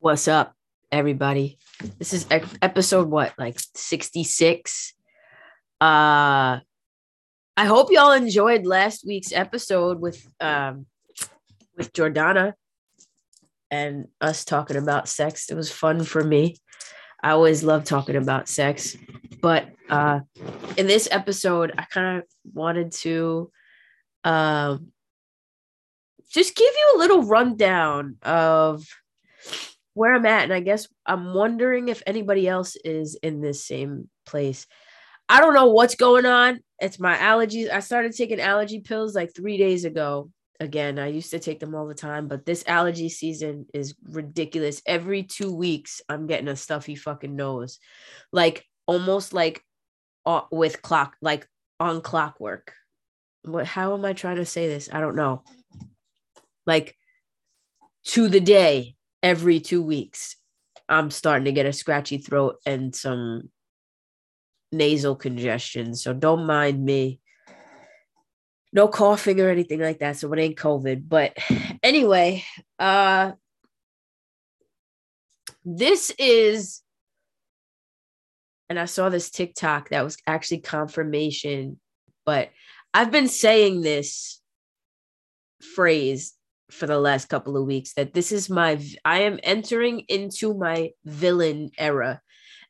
What's up, everybody? This is episode what, like 66. Uh I hope y'all enjoyed last week's episode with um with Jordana and us talking about sex. It was fun for me. I always love talking about sex. But uh in this episode, I kind of wanted to um just give you a little rundown of where I'm at. And I guess I'm wondering if anybody else is in this same place. I don't know what's going on. It's my allergies. I started taking allergy pills like three days ago. Again, I used to take them all the time, but this allergy season is ridiculous. Every two weeks, I'm getting a stuffy fucking nose, like almost like uh, with clock, like on clockwork. What? How am I trying to say this? I don't know. Like to the day, every two weeks, I'm starting to get a scratchy throat and some nasal congestion. So don't mind me. No coughing or anything like that. So it ain't COVID. But anyway, uh this is and I saw this TikTok that was actually confirmation, but I've been saying this phrase for the last couple of weeks that this is my I am entering into my villain era.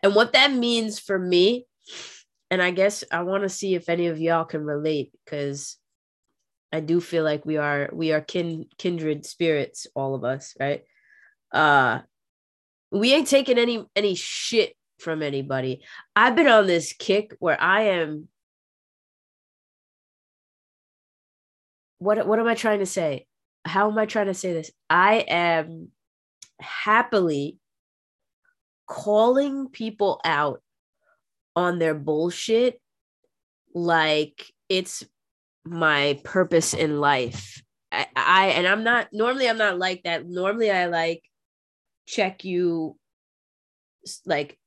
And what that means for me, and I guess I want to see if any of y'all can relate because I do feel like we are we are kin kindred spirits, all of us, right? Uh we ain't taking any any shit from anybody. I've been on this kick where I am what what am I trying to say? How am I trying to say this? I am happily calling people out on their bullshit like it's my purpose in life. I, I and I'm not normally I'm not like that. Normally I like check you like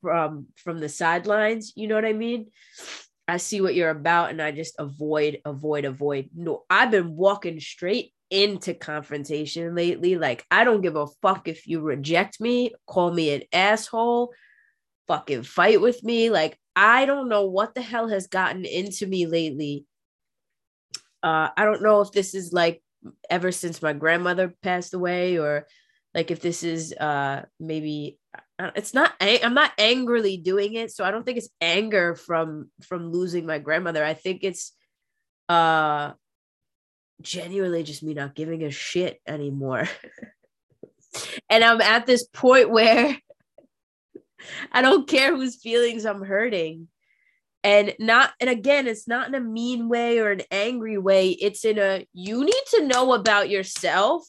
from from the sidelines, you know what I mean? I see what you're about and I just avoid, avoid, avoid. No, I've been walking straight into confrontation lately. Like, I don't give a fuck if you reject me, call me an asshole, fucking fight with me. Like, I don't know what the hell has gotten into me lately. Uh, I don't know if this is like ever since my grandmother passed away or like if this is uh maybe it's not i'm not angrily doing it so i don't think it's anger from from losing my grandmother. I think it's uh genuinely just me not giving a shit anymore. And i'm at this point where i don't care whose feelings i'm hurting. And not and again it's not in a mean way or an angry way. It's in a you need to know about yourself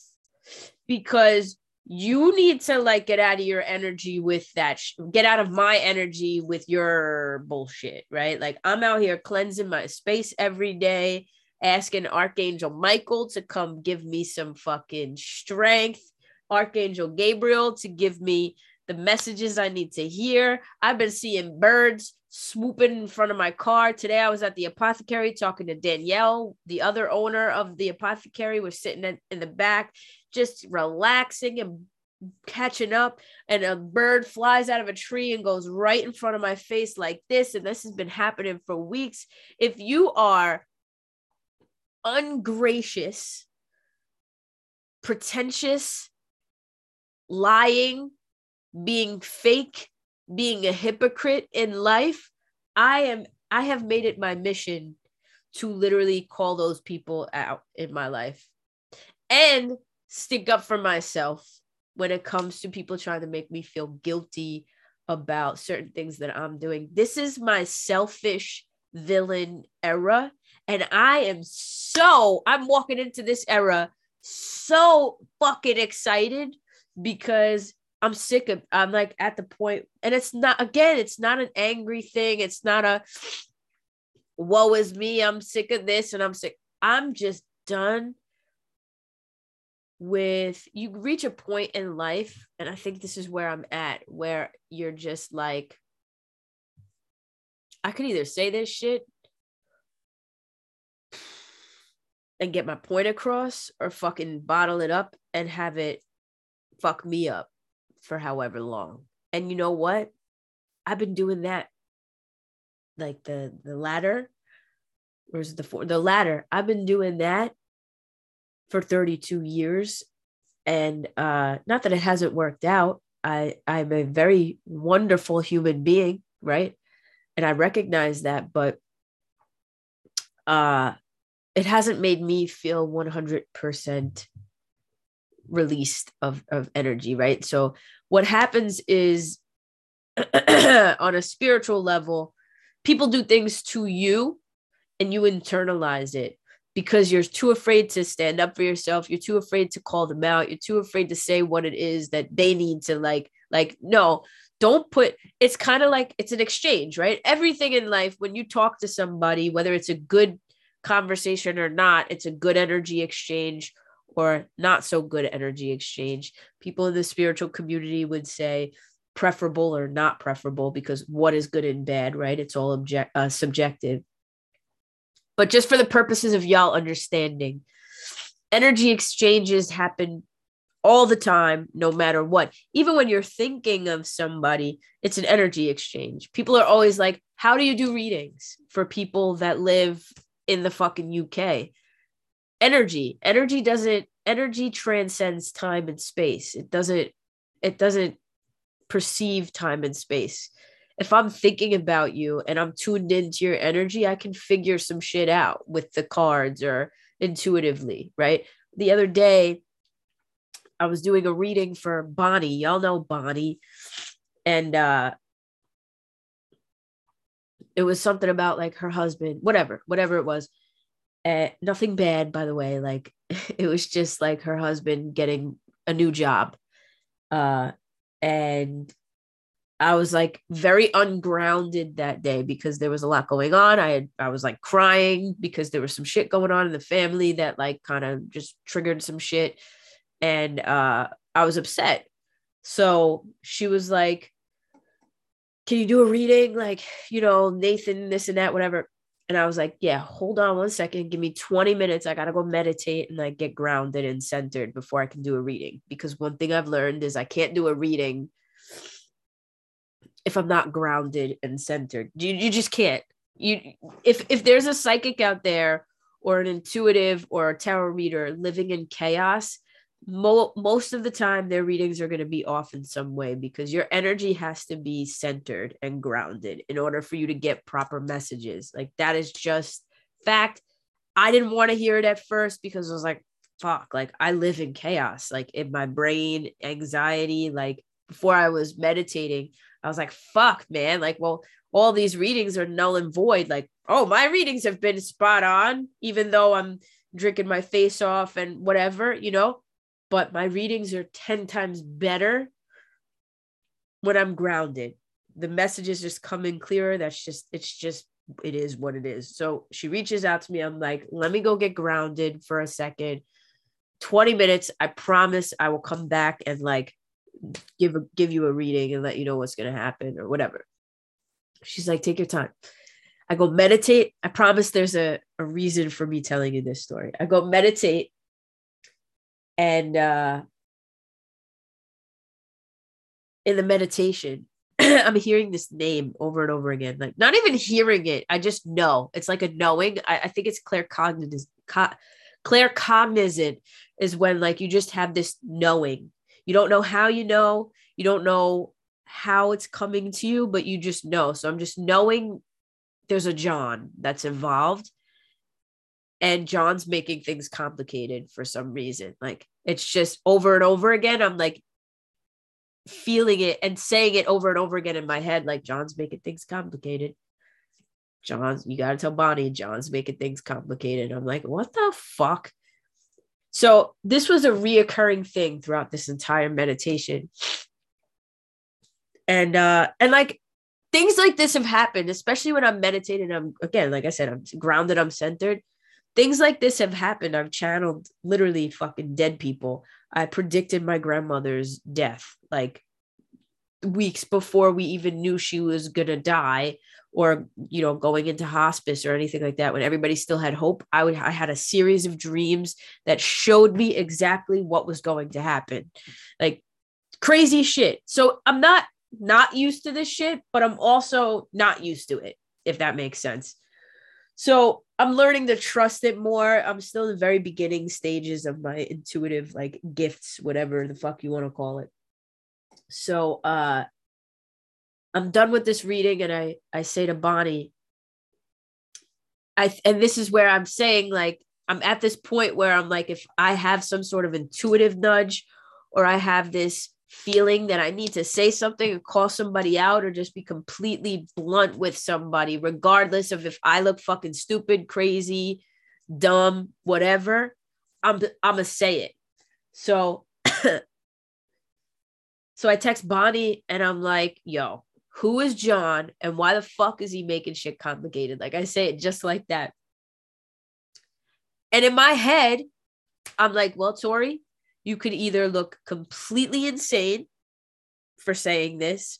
because you need to like get out of your energy with that sh- get out of my energy with your bullshit right? Like i'm out here cleansing my space every day asking archangel michael to come give me some fucking strength archangel gabriel to give me the messages i need to hear. I've been seeing birds swooping in front of my car. Today i was at the apothecary talking to danielle the other owner of the apothecary was sitting in, in the back just relaxing and catching up and a bird flies out of a tree and goes right in front of my face like this and this has been happening for weeks. If you are ungracious pretentious lying being fake being a hypocrite in life i am i have made it my mission to literally call those people out in my life. And stick up for myself when it comes to people trying to make me feel guilty about certain things that I'm doing. This is my selfish villain era. And I am so, I'm walking into this era so fucking excited because I'm sick of, I'm like at the point, and it's not, again, it's not an angry thing. It's not a, woe is me, I'm sick of this and I'm sick. I'm just done with you reach a point in life and i think this is where i'm at where you're just like i could either say this shit and get my point across or fucking bottle it up and have it fuck me up for however long. And you know what? I've been doing that. Like the the ladder, where's the four? The ladder. I've been doing that for 32 years. And uh not that it hasn't worked out. I I'm a very wonderful human being, right? And I recognize that, but uh it hasn't made me feel 100% released of, of energy, right? So what happens is on a spiritual level, people do things to you and you internalize it because you're too afraid to stand up for yourself. You're too afraid to call them out. You're too afraid to say what it is that they need to like, like, no, don't put it's kind of like it's an exchange, right? Everything in life, when you talk to somebody, whether it's a good conversation or not, it's a good energy exchange or not so good energy exchange. People in the spiritual community would say preferable or not preferable because what is good and bad, right? It's all object uh, subjective. But just for the purposes of y'all understanding, energy exchanges happen all the time, no matter what. Even when you're thinking of somebody, it's an energy exchange. People are always like, How do you do readings for people that live in the fucking UK. Energy, energy doesn't energy transcends time and space. It doesn't it doesn't perceive time and space. If I'm thinking about you and I'm tuned into your energy, I can figure some shit out with the cards or intuitively, right? The other day, I was doing a reading for Bonnie. Y'all know Bonnie. And uh it was something about like her husband, whatever, whatever it was. Uh, nothing bad, by the way. Like it was just like her husband getting a new job. Uh, and I was like very ungrounded that day because there was a lot going on. I had I was like crying because there was some shit going on in the family that like kind of just triggered some shit and uh I was upset. So she was like can you do a reading? Like, you know, Nathan, this and that, whatever. And I was like, yeah, hold on one second. Give me 20 minutes. I got to go meditate and like get grounded and centered before I can do a reading. Because one thing I've learned is I can't do a reading if I'm not grounded and centered. You, you just can't. You if if there's a psychic out there or an intuitive or a tarot reader living in chaos, mo- most of the time their readings are going to be off in some way because your energy has to be centered and grounded in order for you to get proper messages like that is just fact i didn't want to hear it at first because i was like fuck like i live in chaos like in my brain anxiety like before i was meditating i was like fuck man like well all these readings are null and void like oh my readings have been spot on even though i'm drinking my face off and whatever you know but my readings are 10 times better when I'm grounded. The messages just come in clearer. That's just, it's just, it is what it is. So she reaches out to me. I'm like, let me go get grounded for a second. 20 minutes. I promise I will come back and like give a, give you a reading and let you know what's going to happen or whatever. She's like, take your time. I go meditate. I promise there's a, a reason for me telling you this story. I go meditate and uh in the meditation i'm hearing this name over and over again like not even hearing it i just know it's like a knowing i, I think it's claircognizant co- claircognizant is when like you just have this knowing you don't know how you know you don't know how it's coming to you but you just know so i'm just knowing there's a john that's involved and John's making things complicated for some reason. Like it's just over and over again. I'm like feeling it and saying it over and over again in my head, like John's making things complicated. John's, you gotta tell Bonnie, John's making things complicated. I'm like, what the fuck? So this was a reoccurring thing throughout this entire meditation. And uh and like things like this have happened, especially when I'm meditating. I'm again, like I said, I'm grounded, I'm centered things like this have happened. I've channeled literally fucking dead people. I predicted my grandmother's death like weeks before we even knew she was gonna die or you know going into hospice or anything like that when everybody still had hope i would i had a series of dreams that showed me exactly what was going to happen like crazy shit. So I'm not not used to this shit, but I'm also not used to it, if that makes sense. So I'm learning to trust it more. I'm still in the very beginning stages of my intuitive like gifts, whatever the fuck you want to call it. So uh I'm done with this reading and I I say to Bonnie I and this is where I'm saying like I'm at this point where I'm like if I have some sort of intuitive nudge or I have this feeling that I need to say something and call somebody out or just be completely blunt with somebody, regardless of if I look fucking stupid, crazy, dumb, whatever, I'm I'm gonna say it. So so I text Bonnie and I'm like, yo, who is John and why the fuck is he making shit complicated? Like I say it just like that. And in my head, I'm like, well, Tori, you could either look completely insane for saying this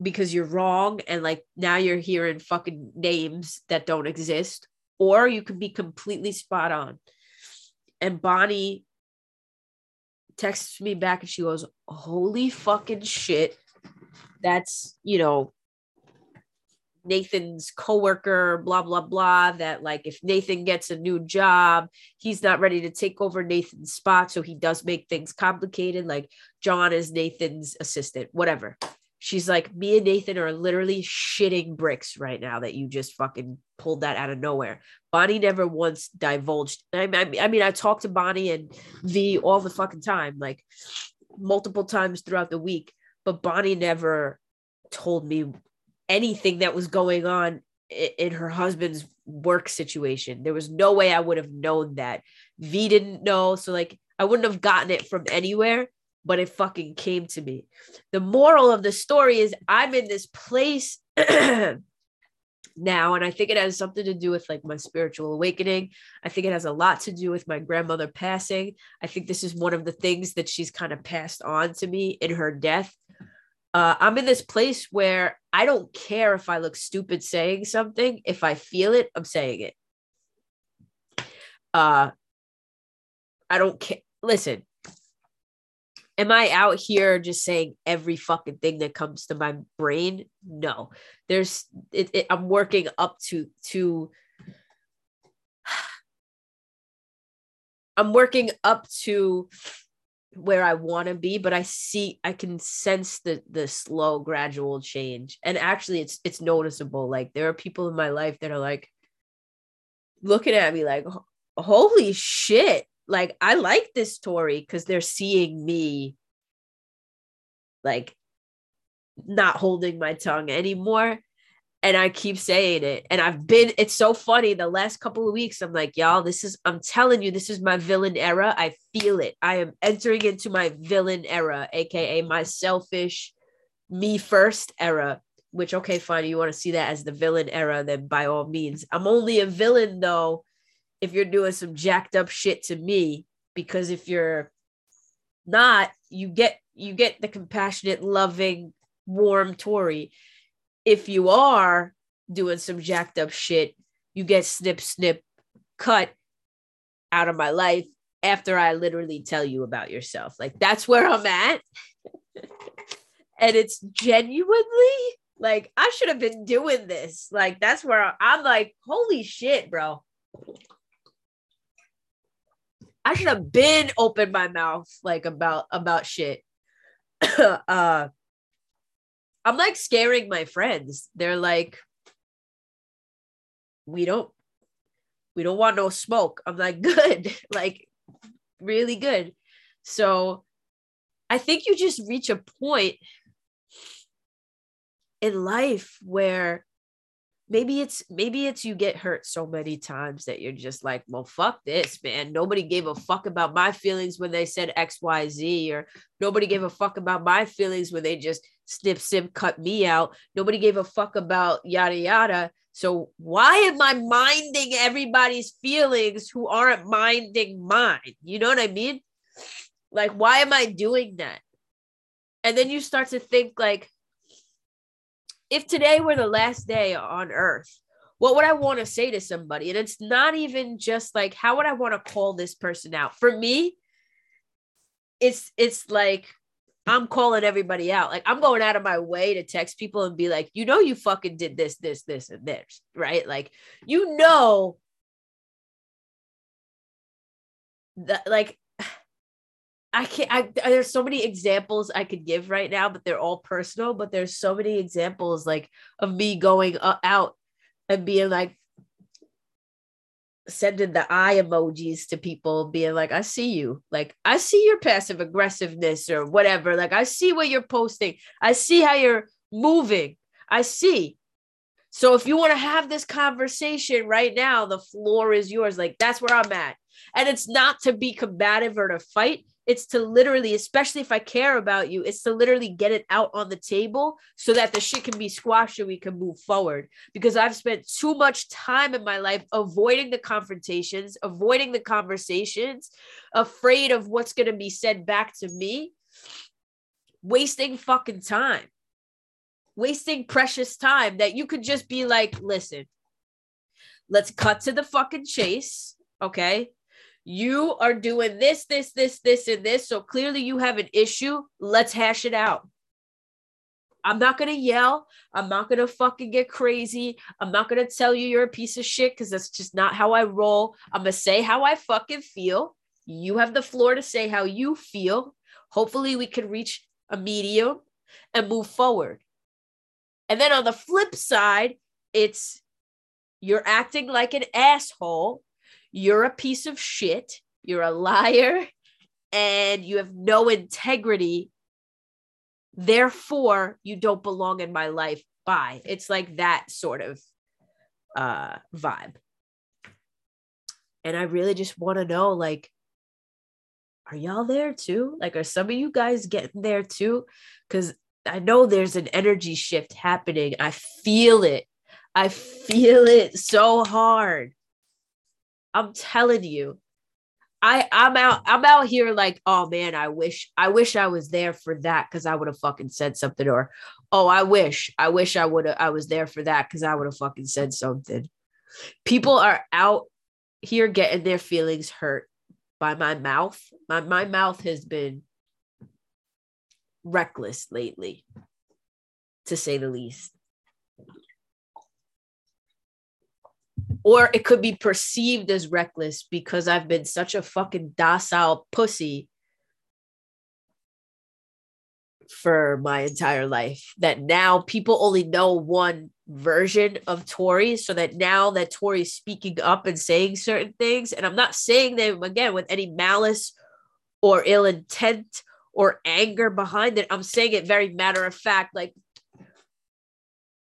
because you're wrong and like now you're hearing fucking names that don't exist or you could be completely spot on and bonnie texts me back and she goes holy fucking shit that's you know Nathan's coworker, blah, blah, blah, that like if Nathan gets a new job, he's not ready to take over Nathan's spot. So he does make things complicated. Like John is Nathan's assistant, whatever. She's like, me and Nathan are literally shitting bricks right now that you just fucking pulled that out of nowhere. Bonnie never once divulged. I mean, I mean, I talk to Bonnie and V all the fucking time, like multiple times throughout the week, but Bonnie never told me anything that was going on in her husband's work situation. There was no way I would have known that. V didn't know. So, like, I wouldn't have gotten it from anywhere, but it fucking came to me. The moral of the story is I'm in this place now, and I think it has something to do with like my spiritual awakening. I think it has a lot to do with my grandmother passing. I think this is one of the things that she's kind of passed on to me in her death uh, I'm in this place where I don't care if I look stupid saying something. If I feel it, I'm saying it. Uh, I don't care. Listen, am I out here just saying every fucking thing that comes to my brain? No, there's. It, it, I'm working up to to. I'm working up to where I want to be, but I see I can sense the the slow gradual change. And actually it's it's noticeable. Like there are people in my life that are like looking at me like holy shit. Like I like this Tori because they're seeing me like not holding my tongue anymore and I keep saying it. And I've been, it's so funny. The last couple of weeks, I'm like, y'all, this is, I'm telling you, this is my villain era. I feel it. I am entering into my villain era, AKA my selfish, me first era, which, okay, fine. You want to see that as the villain era, then by all means. I'm only a villain, though, if you're doing some jacked up shit to me, because if you're not, you get, you get the compassionate, loving, warm Tori if you are doing some jacked up shit, you get snip, snip, cut out of my life after I literally tell you about yourself. Like that's where I'm at. and it's genuinely like I should have been doing this. Like that's where I'm like, holy shit, bro. I should have been open my mouth like about about shit. uh I'm like scaring my friends. They're like, we don't, we don't want no smoke. I'm like, good, like really good. So I think you just reach a point in life where maybe it's maybe it's you get hurt so many times that you're just like well fuck this man. Nobody gave a fuck about my feelings when they said xyz or nobody gave a fuck about my feelings when they just snip snip cut me out. Nobody gave a fuck about yada yada. So why am i minding everybody's feelings who aren't minding mine? You know what i mean? Like why am i doing that? And then you start to think like if today were the last day on earth, what would I want to say to somebody? And it's not even just like, how would I want to call this person out? For me, it's it's like I'm calling everybody out. Like I'm going out of my way to text people and be like, you know, you fucking did this, this, this, and this, right? Like, you know, that like I can't. I there's so many examples I could give right now, but they're all personal. But there's so many examples like of me going uh, out and being like, sending the eye emojis to people being like i see you like i see your passive aggressiveness or whatever like i see what you're posting i see how you're moving i see so if you want to have this conversation right now the floor is yours like that's where i'm at and it's not to be combative or to fight it's to literally, especially if I care about you, it's to literally get it out on the table so that the shit can be squashed and we can move forward. Because I've spent too much time in my life avoiding the confrontations, avoiding the conversations, afraid of what's going to be said back to me, wasting fucking time, wasting precious time that you could just be like, listen, let's cut to the fucking chase. Okay you are doing this, this, this, this, and this. So clearly you have an issue. Let's hash it out. I'm not going to yell. I'm not going to fucking get crazy. I'm not going to tell you you're a piece of shit because that's just not how I roll. I'm going to say how I fucking feel. You have the floor to say how you feel. Hopefully, we can reach a medium and move forward. And then on the flip side, it's you're acting like an asshole you're a piece of shit, you're a liar, and you have no integrity. Therefore, you don't belong in my life. Bye. It's like that sort of uh vibe. And I really just want to know like are y'all there too? Like are some of you guys getting there too? Cuz I know there's an energy shift happening. I feel it. I feel it so hard. I'm telling you. I I'm out I'm out here like, oh man, I wish I wish I was there for that cuz I would have fucking said something or oh, I wish I wish I would have I was there for that cuz I would have fucking said something. People are out here getting their feelings hurt by my mouth. My my mouth has been reckless lately to say the least. Or it could be perceived as reckless because I've been such a fucking docile pussy for my entire life that now people only know one version of Tori. So that now that Tori's speaking up and saying certain things, and I'm not saying them again with any malice or ill intent or anger behind it. I'm saying it very matter of fact, like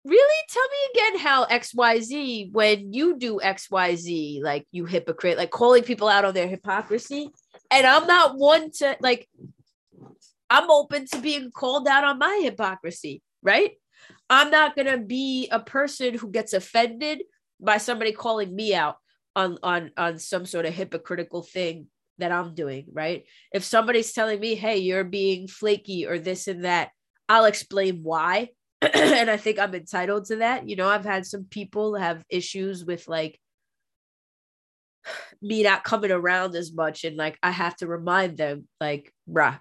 really? Tell me again how xyz when you do xyz like you hypocrite like calling people out on their hypocrisy. And i'm not one to like i'm open to being called out on my hypocrisy right? I'm not going to be a person who gets offended by somebody calling me out on on on some sort of hypocritical thing that i'm doing right? If somebody's telling me hey you're being flaky or this and that i'll explain why and I think I'm entitled to that. You know, I've had some people have issues with like me not coming around as much, and like I have to remind them, like, bruh,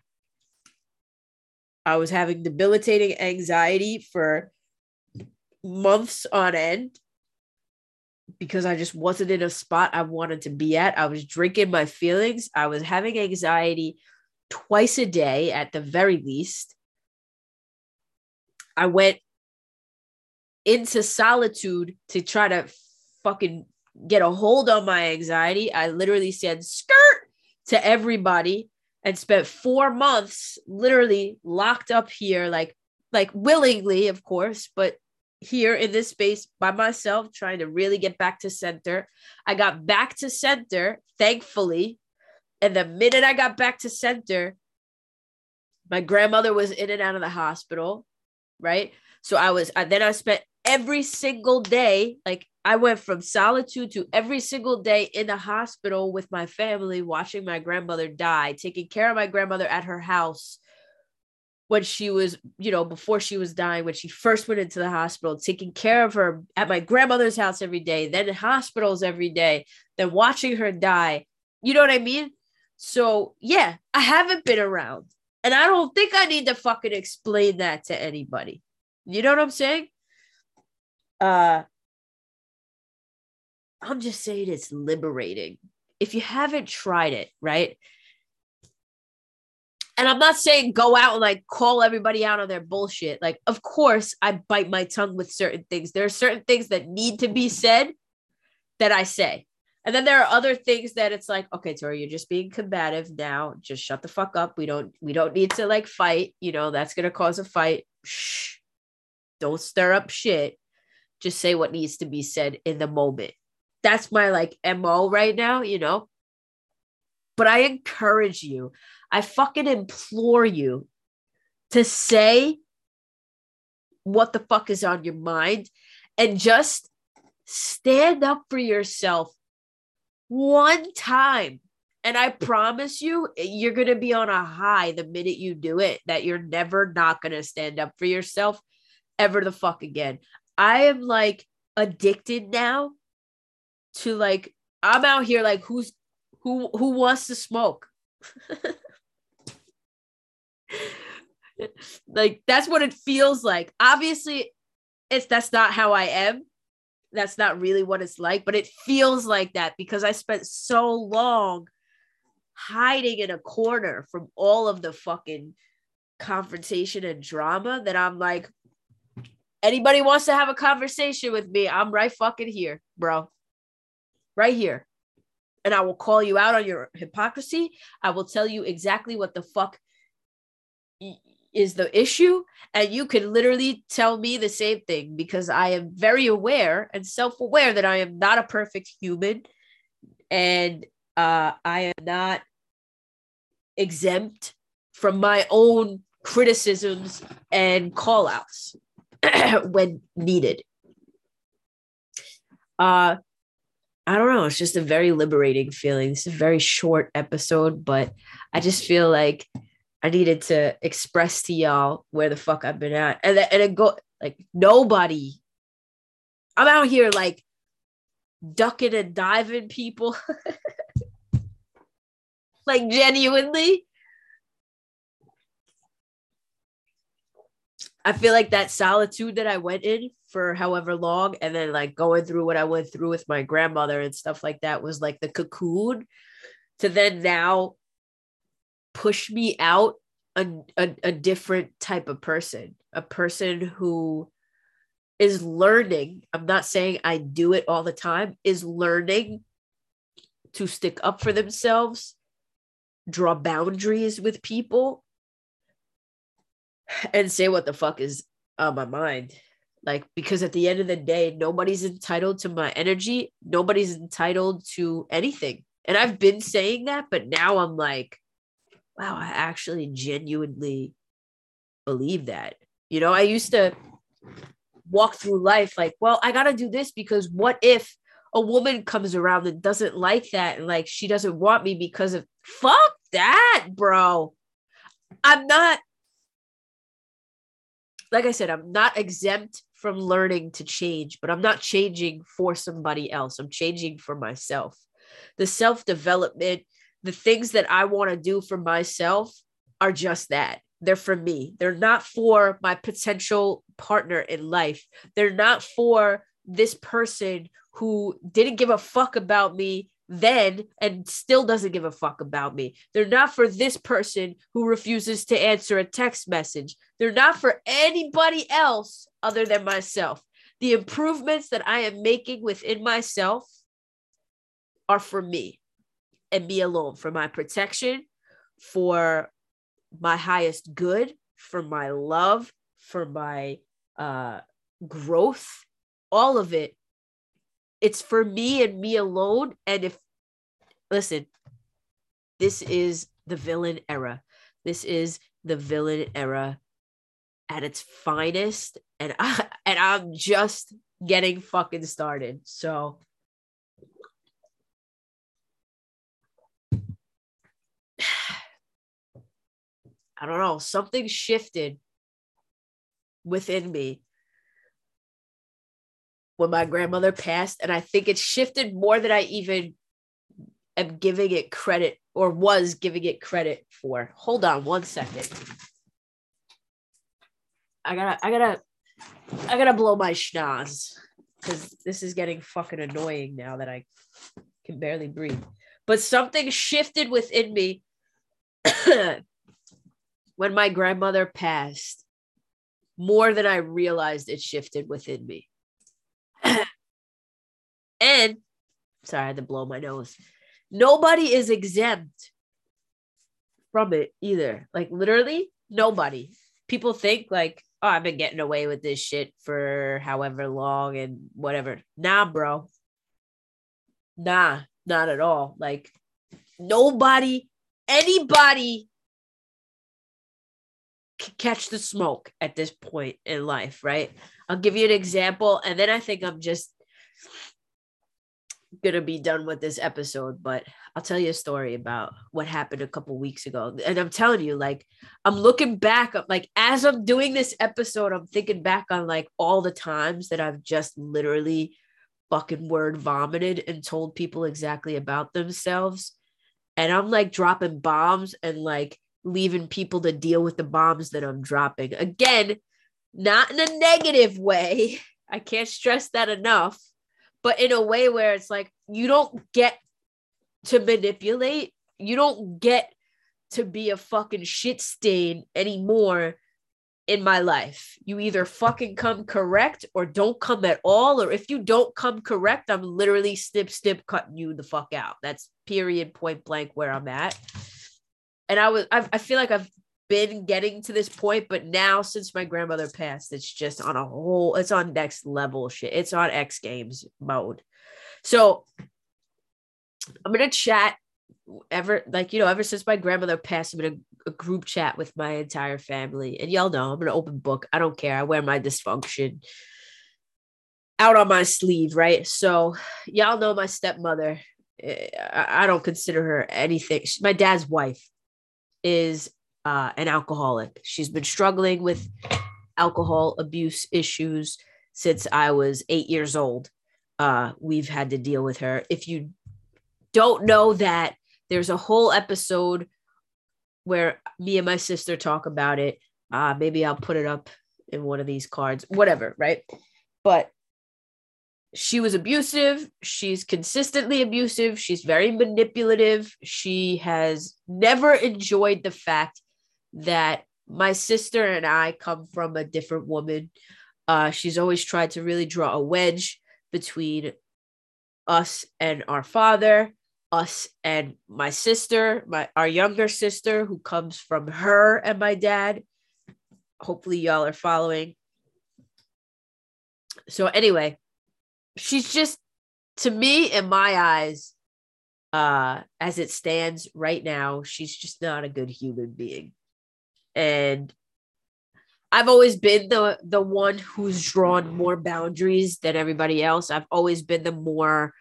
I was having debilitating anxiety for months on end because I just wasn't in a spot I wanted to be at. I was drinking my feelings. I was having anxiety twice a day at the very least. I went into solitude to try to fucking get a hold on my anxiety. I literally said skirt to everybody and spent four months literally locked up here, like like willingly, of course, but here in this space by myself, trying to really get back to center. I got back to center, thankfully. And the minute I got back to center, my grandmother was in and out of the hospital right? So I was, I, then I spent every single day, like I went from solitude to every single day in the hospital with my family, watching my grandmother die, taking care of my grandmother at her house when she was, you know, before she was dying, when she first went into the hospital, taking care of her at my grandmother's house every day, then in hospitals every day, then watching her die. You know what I mean? So, yeah, I haven't been around And I don't think I need to fucking explain that to anybody. You know what I'm saying? Uh I'm just saying it's liberating. If you haven't tried it, right? And I'm not saying go out and like call everybody out on their bullshit. Like, of course, I bite my tongue with certain things. There are certain things that need to be said that I say. And then there are other things that it's like, okay, Tori, you're just being combative now. Just shut the fuck up. We don't we don't need to like fight. You know, that's gonna cause a fight. Shh. Don't stir up shit. Just say what needs to be said in the moment. That's my like MO right now, you know. But I encourage you, I fucking implore you to say what the fuck is on your mind and just stand up for yourself one time. And I promise you, you're going to be on a high the minute you do it, that you're never not going to stand up for yourself ever the fuck again. I am like addicted now to like, I'm out here like, who's who who wants to smoke? like that's what it feels like. Obviously, it's that's not how I am that's not really what it's like, but it feels like that because I spent so long hiding in a corner from all of the fucking confrontation and drama that I'm like, anybody wants to have a conversation with me, I'm right fucking here, bro. Right here. And I will call you out on your hypocrisy. I will tell you exactly what the fuck is the issue and you can literally tell me the same thing because i am very aware and self-aware that i am not a perfect human and uh, i am not exempt from my own criticisms and call-outs when needed uh I don't know. It's just a very liberating feeling. It's a very short episode, but I just feel like I needed to express to y'all where the fuck I've been at. And, and it go like nobody. I'm out here like ducking and diving people. like genuinely. I feel like that solitude that I went in for however long, and then like going through what I went through with my grandmother and stuff like that was like the cocoon to then now push me out a, a, a different type of person, a person who is learning. I'm not saying I do it all the time, is learning to stick up for themselves, draw boundaries with people, and say what the fuck is on my mind. Like, because at the end of the day, nobody's entitled to my energy, nobody's entitled to anything. And I've been saying that, but now I'm like, wow, I actually genuinely believe that. You know, I used to walk through life like, well, I got to do this because what if a woman comes around and doesn't like that and like she doesn't want me because of fuck that, bro. I'm not like I said, I'm not exempt from learning to change, but I'm not changing for somebody else. I'm changing for myself. The self development the things that I want to do for myself are just that. They're for me. They're not for my potential partner in life. They're not for this person who didn't give a fuck about me then and still doesn't give a fuck about me. They're not for this person who refuses to answer a text message. They're not for anybody else other than myself. The improvements that I am making within myself are for me and me alone for my protection, for my highest good, for my love, for my uh, growth, all of it. It's for me and me alone. And if, listen, this is the villain era. This is the villain era at its finest. And I and I'm just getting fucking started. So I don't know, something shifted within me when my grandmother passed. And I think it shifted more than I even am giving it credit or was giving it credit for. Hold on one second. I gotta, I gotta, I gotta blow my schnoz because this is getting fucking annoying now that I can barely breathe. But something shifted within me when my grandmother passed more than I realized it shifted within me. and sorry, I had to blow my nose. Nobody is exempt from it either. Like literally nobody. People think like, oh, I've been getting away with this shit for however long and whatever. Nah, bro. Nah, not at all. Like nobody, anybody catch the smoke at this point in life, right? I'll give you an example, and then I think I'm just gonna be done with this episode. But I'll tell you a story about what happened a couple weeks ago. And I'm telling you, like, I'm looking back, like, as I'm doing this episode, I'm thinking back on like all the times that I've just literally fucking word vomited and told people exactly about themselves. And I'm like dropping bombs and like leaving people to deal with the bombs that I'm dropping. Again, not in a negative way. I can't stress that enough, but in a way where it's like you don't get to manipulate, you don't get to be a fucking shit stain anymore in my life. You either fucking come correct or don't come at all. Or if you don't come correct, I'm literally snip, snip, cutting you the fuck out. That's period, point blank where I'm at and I was I, I feel like I've been getting to this point, but now since my grandmother passed, it's just on a whole, it's on next level shit. It's on X Games mode. So I'm gonna chat ever like you know ever since my grandmother passed i'm in a, a, group chat with my entire family. And y'all know i'm an open book. I don't care. I wear my dysfunction out on my sleeve right? So y'all know my stepmother eh, i, don't consider her anything. My dad's wife is uh, an alcoholic. She's been struggling with alcohol abuse issues since I was eight years old. Uh, we've had to deal with her. If you don't know that, there's a whole episode where me and my sister talk about it. Uh, maybe I'll put it up in one of these cards, whatever, right? But she was abusive. She's consistently abusive. She's very manipulative. She has never enjoyed the fact that my sister and I come from a different woman. Uh, she's always tried to really draw a wedge between us and our father, us and my sister, my our younger sister who comes from her and my dad. Hopefully y'all are following. So anyway, she's just to me in my eyes uh as it stands right now she's just not a good human being. And i've always been the the one who's drawn more boundaries than everybody else. I've always been the more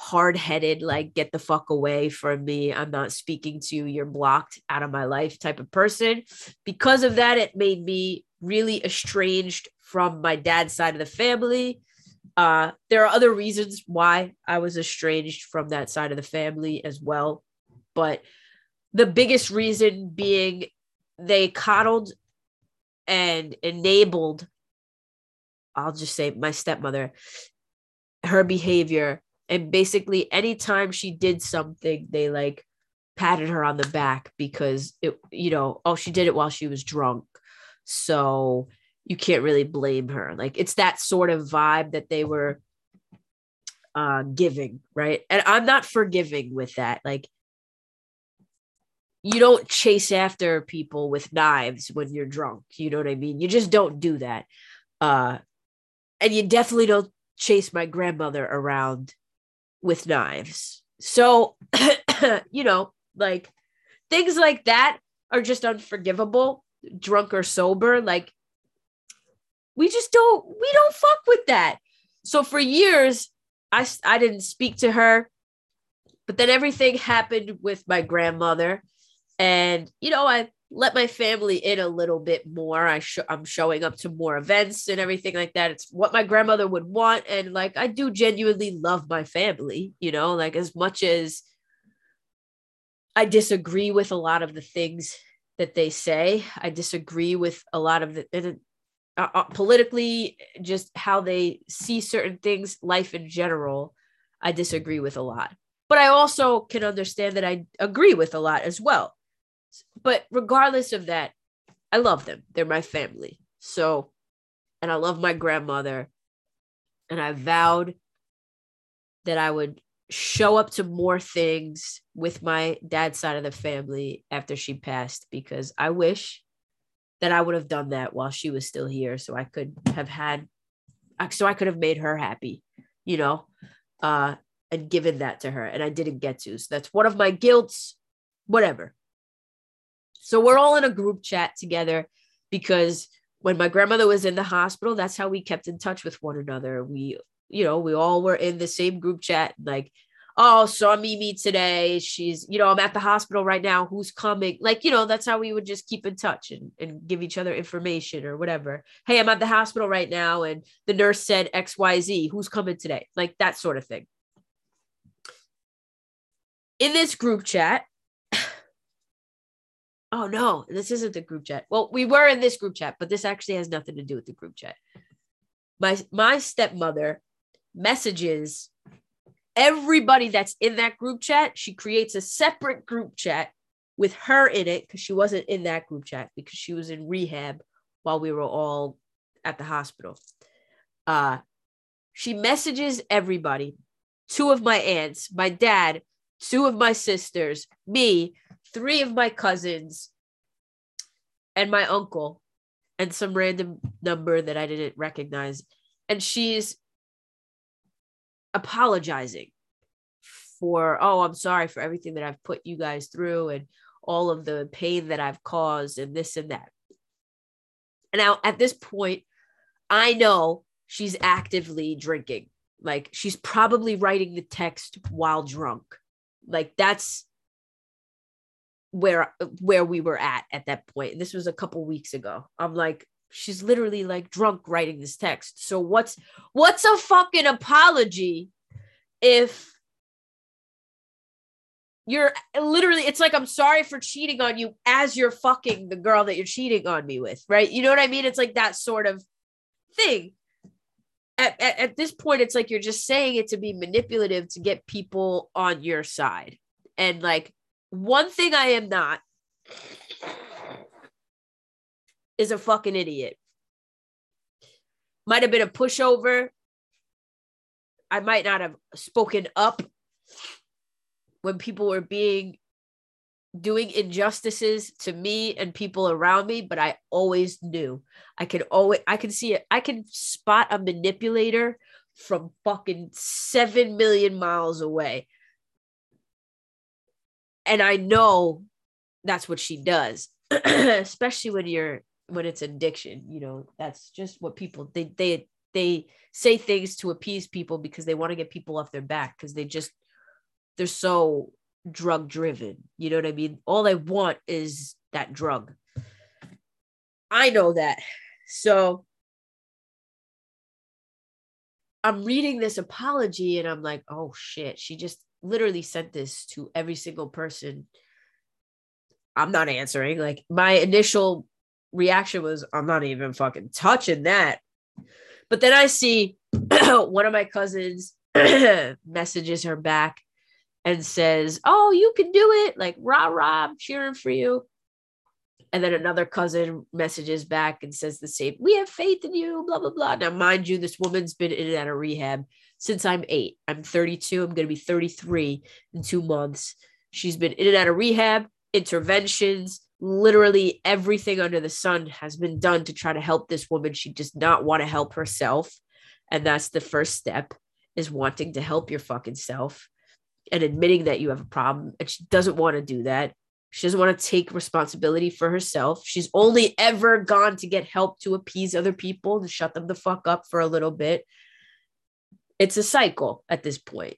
hard-headed like get the fuck away from me. I'm not speaking to you. You're blocked out of my life type of person. Because of that it made me really estranged from my dad's side of the family uh, there are other reasons why I was estranged from that side of the family as well. But the biggest reason being they coddled and enabled, I'll just say my stepmother, her behavior. And basically, anytime she did something, they like patted her on the back because it, you know, oh, she did it while she was drunk. So you can't really blame her. Like it's that sort of vibe that they were uh giving, right? And I'm not forgiving with that. Like you don't chase after people with knives when you're drunk. You know what I mean? You just don't do that. Uh and you definitely don't chase my grandmother around with knives. So, you know, like things like that are just unforgivable, drunk or sober. Like we just don't we don't fuck with that so for years i i didn't speak to her but then everything happened with my grandmother and you know i let my family in a little bit more. I sh- I'm showing up to more events and everything like that. It's what my grandmother would want, and like I do genuinely love my family. You know, like as much as I disagree with a lot of the things that they say. I disagree with a lot of the uh, uh, politically, just how they see certain things, life in general. I disagree with a lot, but I also can understand that I agree with a lot as well but regardless of that, I love them. They're my family. So, and I love my grandmother. And I vowed that I would show up to more things with my dad's side of the family after she passed because I wish that I would have done that while she was still here so I could have had so I could have made her happy, you know, uh and given that to her and I didn't get to. So that's one of my guilts, whatever. So we're all in a group chat together because when my grandmother was in the hospital, that's how we kept in touch with one another. We, you know, we all were in the same group chat, like, oh, saw Mimi today. She's, you know, I'm at the hospital right now. Who's coming? Like, you know, that's how we would just keep in touch and, and give each other information or whatever. Hey, I'm at the hospital right now. And the nurse said XYZ. Who's coming today? Like that sort of thing. In this group chat, oh no, this isn't the group chat. Well, we were in this group chat, but this actually has nothing to do with the group chat. My my stepmother messages everybody that's in that group chat. She creates a separate group chat with her in it because she wasn't in that group chat because she was in rehab while we were all at the hospital. Uh she messages everybody, two of my aunts, my dad, two of my sisters, me, three of my cousins and my uncle and some random number that I didn't recognize. And she's apologizing for, oh, I'm sorry for everything that I've put you guys through and all of the pain that I've caused and this and that. Now at this point, I know she's actively drinking. Like she's probably writing the text while drunk. Like that's where where we were at at that point. This was a couple weeks ago. I'm like, she's literally like drunk writing this text. So what's what's a fucking apology if you're literally it's like I'm sorry for cheating on you as you're fucking the girl that you're cheating on me with, right? You know what I mean? It's like that sort of thing. At, at, at this point, it's like you're just saying it to be manipulative to get people on your side. And like one thing I am not is a fucking idiot. Might have been a pushover. I might not have spoken up when people were being doing injustices to me and people around me, but I always knew. I can always I can see it. I can spot a manipulator from fucking 7 million miles away and I know that's what she does, especially when you're when it's addiction. You know, that's just what people they they they say things to appease people because they want to get people off their back because they just they're so drug driven. You know what I mean? All they want is that drug. I know that. So I'm reading this apology and I'm like, oh shit, she just literally sent this to every single person. I'm not answering. Like my initial reaction was, I'm not even fucking touching that. But then I see one of my cousins messages her back and says, Oh, you can do it. Like, rah, rah, I'm cheering for you. And then another cousin messages back and says the same, We have faith in you, blah, blah, blah. Now, mind you, this woman's been in and out of rehab since I'm eight. I'm 32. I'm going to be 33 in two months. She's been in and out of rehab, interventions, literally everything under the sun has been done to try to help this woman. She does not want to help herself. And that's the first step is wanting to help your fucking self and admitting that you have a problem. And she doesn't want to do that. She doesn't want to take responsibility for herself. She's only ever gone to get help to appease other people, to shut them the fuck up for a little bit it's a cycle at this point.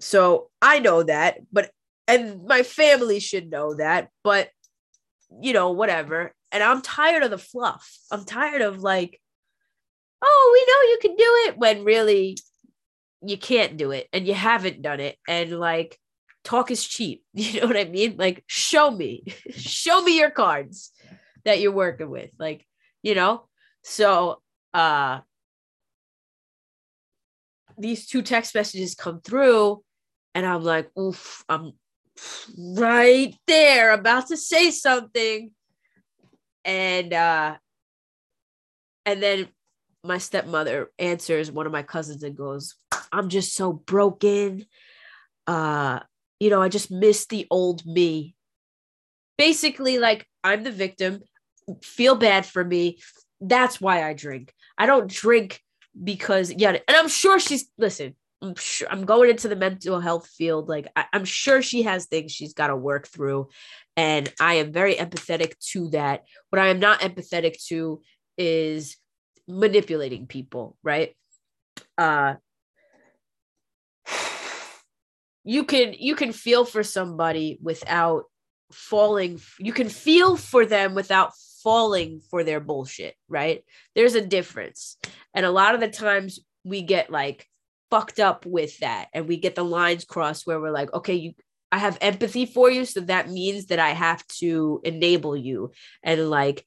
So I know that, but and my family should know that, but you know, whatever. And I'm tired of the fluff. I'm tired of like, oh, we know you can do it when really you can't do it and you haven't done it. And like, talk is cheap. You know what I mean? Like, show me, show me your cards that you're working with. Like, you know, so uh these two text messages come through and I'm like, oof, I'm right there about to say something. And uh and then my stepmother answers one of my cousins and goes, I'm just so broken. Uh, you know, I just miss the old me. Basically, like I'm the victim, feel bad for me. That's why I drink. I don't drink because yeah, and I'm sure she's listen. I'm sure I'm going into the mental health field. Like I, I'm sure she has things she's got to work through, and I am very empathetic to that. What I am not empathetic to is manipulating people, right? Uh you can you can feel for somebody without falling you can feel for them without falling for their bullshit, right? There's a difference. And a lot of the times we get like fucked up with that. And we get the lines crossed where we're like, okay, you I have empathy for you, so that means that I have to enable you and like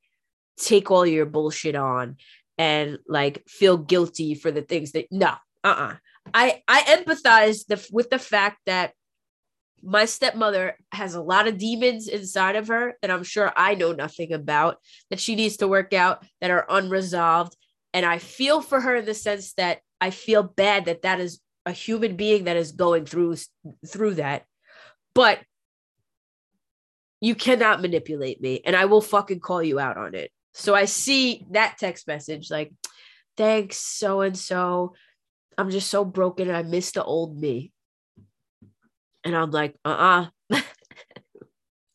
take all your bullshit on and like feel guilty for the things that no uh-uh. I i empathize the, with the fact that my stepmother has a lot of demons inside of her that i'm sure i know nothing about that she needs to work out that are unresolved. And i feel for her in the sense that i feel bad that that is a human being that is going through through that but you cannot manipulate me and i will fucking call you out on it so I see that text message like, thanks, so and so. I'm just so broken. I miss the old me. And I'm like, uh uh-uh.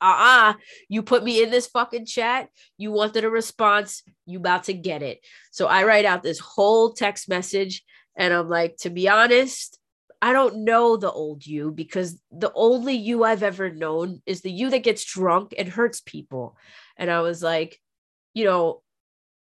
uh. uh-uh. You put me in this fucking chat. You wanted a response. You about to get it. So i write out this whole text message and i'm like to be honest i don't know the old you because the only you i've ever known is the you that gets drunk and hurts people. And i was like you know,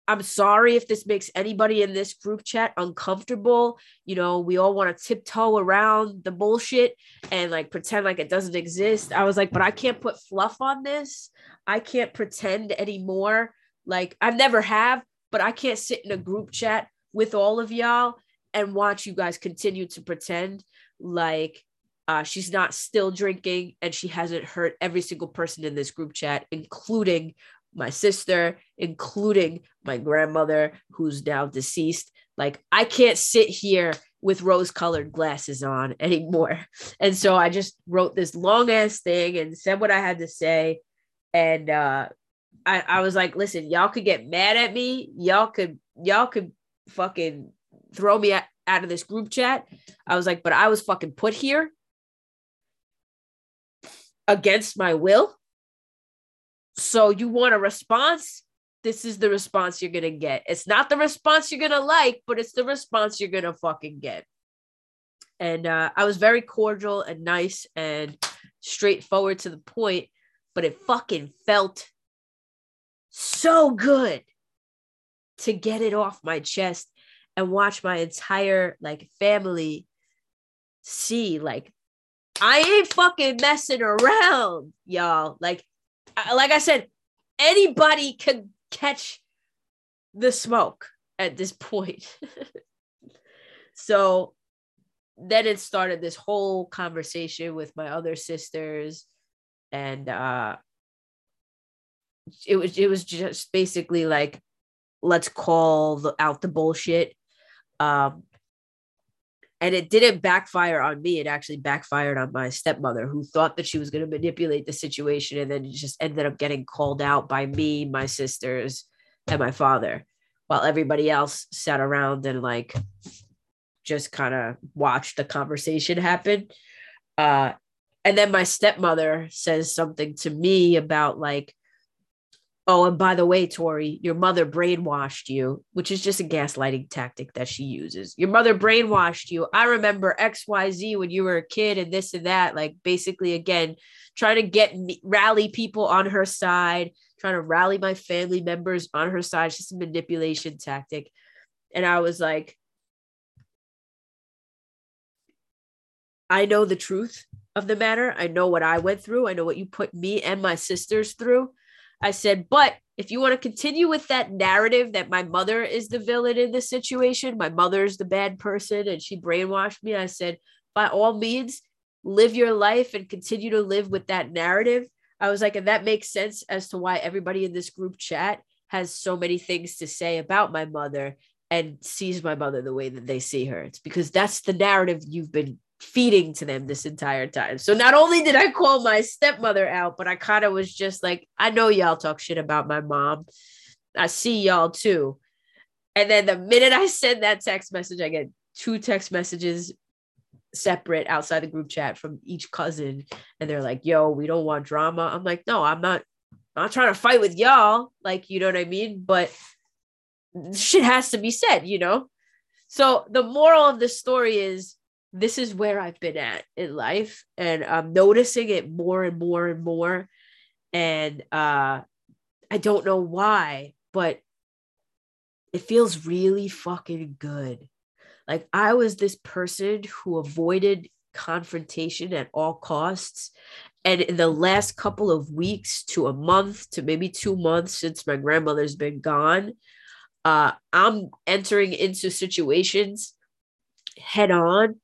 I'm sorry if this makes anybody in this group chat uncomfortable. You know, we all want to tiptoe around the bullshit and like pretend like it doesn't exist. I was like, but I can't put fluff on this. I can't pretend anymore. Like I never have, but I can't sit in a group chat with all of y'all and watch you guys continue to pretend like uh, she's not still drinking and she hasn't hurt every single person in this group chat, including my sister, including my grandmother, who's now deceased. Like, I can't sit here with rose colored glasses on anymore. And so I just wrote this long ass thing and said what I had to say. And uh, I, I was like, listen, y'all could get mad at me. Y'all could, y'all could fucking throw me out, out of this group chat. I was like, but I was fucking put here against my will so you want a response? This is the response you're gonna get. It's not the response you're gonna like, but it's the response you're gonna fucking get. And uh, I was very cordial and nice and straightforward to the point, but it fucking felt so good to get it off my chest and watch my entire like family see like I ain't fucking messing around, y'all. Like like I said, anybody can catch the smoke at this point. so then it started this whole conversation with my other sisters and uh it was it was just basically like let's call the, out the bullshit um and it didn't backfire on me it actually backfired on my stepmother who thought that she was going to manipulate the situation and then just ended up getting called out by me my sisters and my father while everybody else sat around and like just kind of watched the conversation happen. Uh and then my stepmother says something to me about like Oh, and by the way, Tori, your mother brainwashed you, which is just a gaslighting tactic that she uses. Your mother brainwashed you. I remember XYZ when you were a kid and this and that. Like, basically, again, trying to get rally people on her side, trying to rally my family members on her side. It's just a manipulation tactic. And I was like, I know the truth of the matter. I know what I went through. I know what you put me and my sisters through. I said, but if you want to continue with that narrative that my mother is the villain in this situation, my mother's the bad person and she brainwashed me, I said, by all means, live your life and continue to live with that narrative. I was like, and that makes sense as to why everybody in this group chat has so many things to say about my mother and sees my mother the way that they see her. It's because that's the narrative you've been feeding to them this entire time. So not only did I call my stepmother out, but I kind of was just like, I know y'all talk shit about my mom. I see y'all too. And then the minute I send that text message, I get two text messages separate outside the group chat from each cousin. And they're like, yo, we don't want drama. I'm like, no, I'm not I'm not trying to fight with y'all. Like, you know what I mean? But shit has to be said, you know? So the moral of the story is this is where I've been at in life, and I'm noticing it more and more and more. And uh, I don't know why, but it feels really fucking good. Like I was this person who avoided confrontation at all costs. And in the last couple of weeks to a month to maybe two months since my grandmother's been gone, uh, I'm entering into situations head on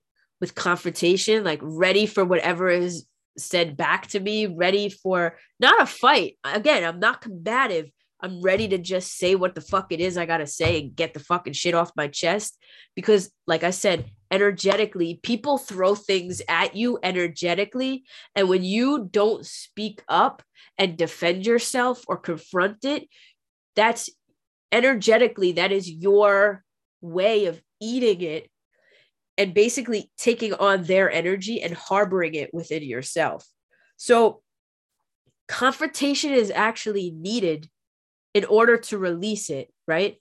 with confrontation, like ready for whatever is said back to me, ready for not a fight. Again, I'm not combative. I'm ready to just say what the fuck it is I gotta say and get the fucking shit off my chest. Because, like I said, energetically, people throw things at you energetically. And when you don't speak up and defend yourself or confront it, that's energetically, that is your way of eating it and basically taking on their energy and harboring it within yourself. So, confrontation is actually needed in order to release it, right?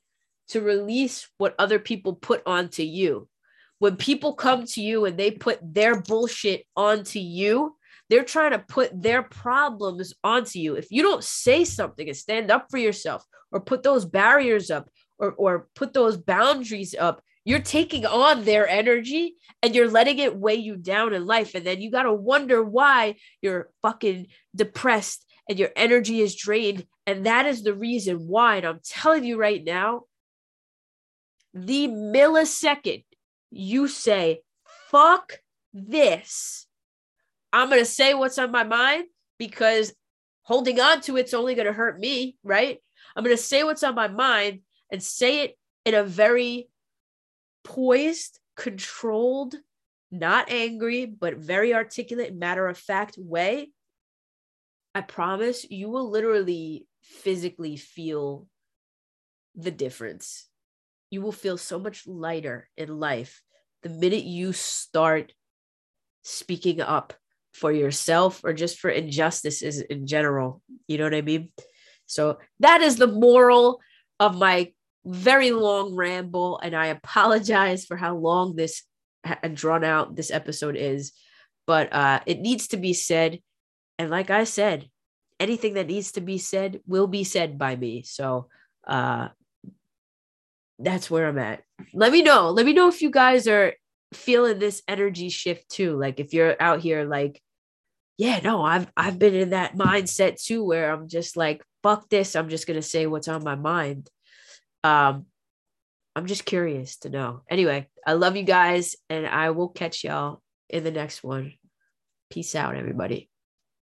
To release what other people put onto you. When people come to you and they put their bullshit onto you, they're trying to put their problems onto you. If you don't say something and stand up for yourself or put those barriers up or, or put those boundaries up, you're taking on their energy and you're letting it weigh you down in life. And then you got to wonder why you're fucking depressed and your energy is drained. And that is the reason why. And I'm telling you right now, the millisecond you say, fuck this, I'm going to say what's on my mind because holding on to it's only going to hurt me, right? I'm going to say what's on my mind and say it in a very poised, controlled, not angry, but very articulate, matter of fact way, I promise you will literally physically feel the difference. You will feel so much lighter in life the minute you start speaking up for yourself or just for injustices in general. You know what I mean? So that is the moral of my very long ramble, and I apologize for how long this and drawn out this episode is, but uh, it needs to be said. And like I said, anything that needs to be said will be said by me. So uh, that's where I'm at. Let me know. Let me know if you guys are feeling this energy shift too. Like if you're out here, like, yeah, no, I've I've been in that mindset too, where I'm just like, fuck this. I'm just gonna say what's on my mind. Um, I'm just curious to know. Anyway, I love you guys, and I will catch y'all in the next one. Peace out, everybody.